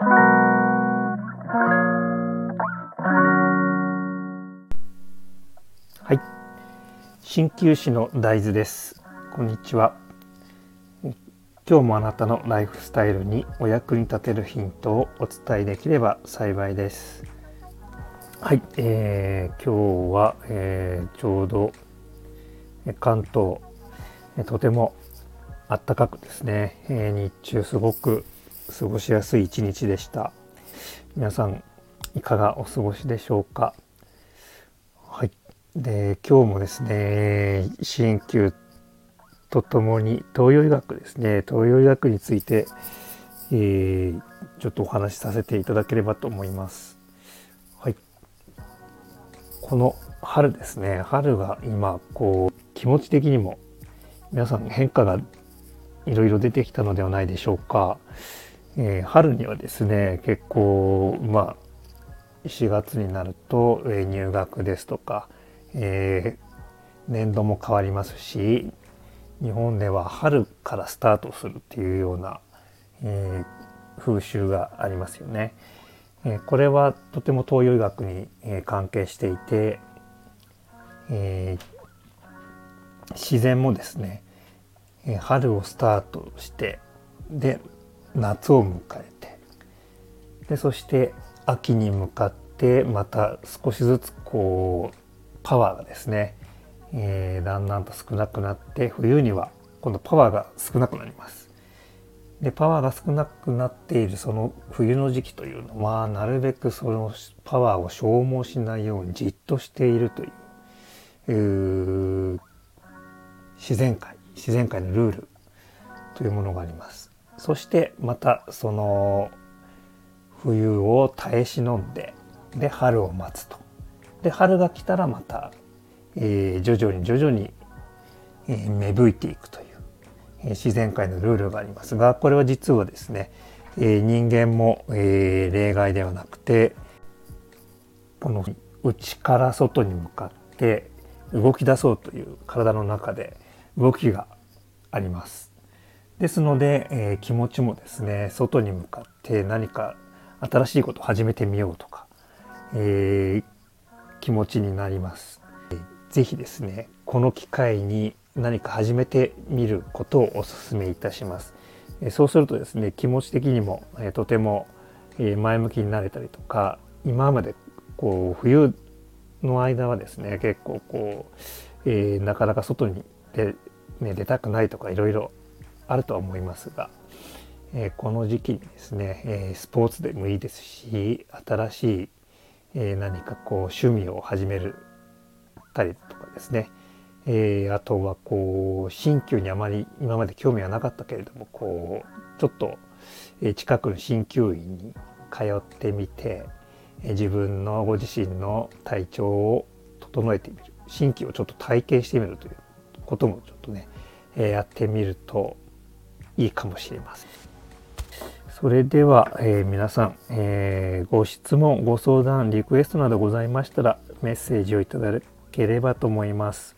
はい。鍼灸師の大豆です。こんにちは。今日もあなたのライフスタイルにお役に立てるヒントをお伝えできれば幸いです。はい、えー、今日は、えー、ちょうど関東とても暖かくですね、えー、日中すごく過ごしやすい一日でした。皆さんいかがお過ごしでしょうか？はい。で今日もですね鍼灸とともに東洋医学ですね東洋医学について、えー、ちょっとお話しさせていただければと思います。はい。この春ですね春が今こう気持ち的にも皆さん変化がいろいろ出てきたのではないでしょうか。えー、春にはですね結構まあ4月になると、えー、入学ですとか、えー、年度も変わりますし日本では春からスタートするっていうような、え風習がありますよね。えこれはとても東洋医学に、え関係していて、え自然もですねえ春をスタートしてで夏を迎えてでそして秋に向かってまた少しずつこうパワーがですね、えー、だんだんと少なくなって冬には今度パワーが少なくなります。でパワーが少なくなっているその冬の時期というのはなるべくそのパワーを消耗しないようにじっとしているという自然界自然界のルールというものがありますそしてまたその冬を耐え忍んでで春を待つとで春が来たらまた、えー、徐々に徐々に、えー、芽吹いていくという、えー、自然界のルールがありますがこれは実はですね、え、人間も、え、例外ではなくてこの内から外に向かって動き出そうという体の中で動きがあります。ですので、えー、気持ちもですね外に向かって何か新しいことを始めてみようとか、えー、気持ちになります。是非ですねこの機会に何か始めてみることをお勧めいたします。そうするとですね気持ち的にも、えとても前向きになれたりとか今までこう冬の間はですね結構こう、えー、なかなか外に出ね、出たくないとかいろいろあるとは思いますが、え、この時期にですね、え、スポーツでもいいですし新しい、え、何かこう趣味を始めるたりとかですね、えあとはこう鍼灸にあまり今まで興味はなかったけれどもこうちょっと近くの鍼灸院に通ってみて自分のご自身の体調を整えてみる。鍼灸をちょっと体験してみるということもちょっとね、やってみるといいかもしれません。それでは、えー、皆さん、えー、ご質問、ご相談、リクエストなどございましたらメッセージをいただければと思います。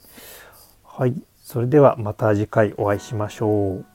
はい。それではまた次回お会いしましょう。